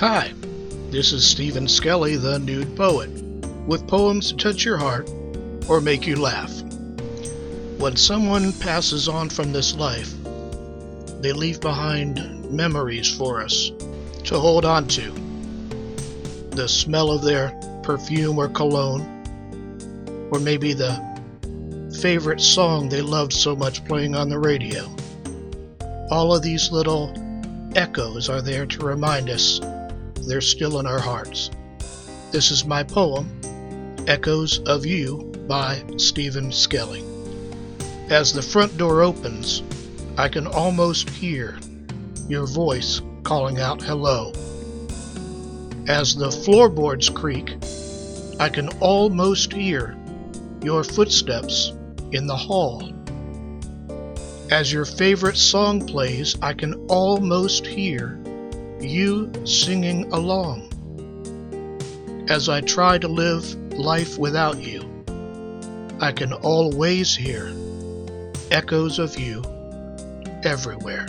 Hi, this is Steven Skelley, the nude poet, with poems to touch your heart or make you laugh. When someone passes on from this life, they leave behind memories for us to hold on to. The smell of their perfume or cologne, or maybe the favorite song they loved so much playing on the radio. All of these little echoes are there to remind us they're still in our hearts. This is my poem, Echoes of You by Steven Skelley. As the front door opens, I can almost hear your voice calling out hello. As the floorboards creak, I can almost hear your footsteps in the hall. As your favorite song plays, I can almost hear you singing along. As I try to live life without you, I can always hear echoes of you everywhere.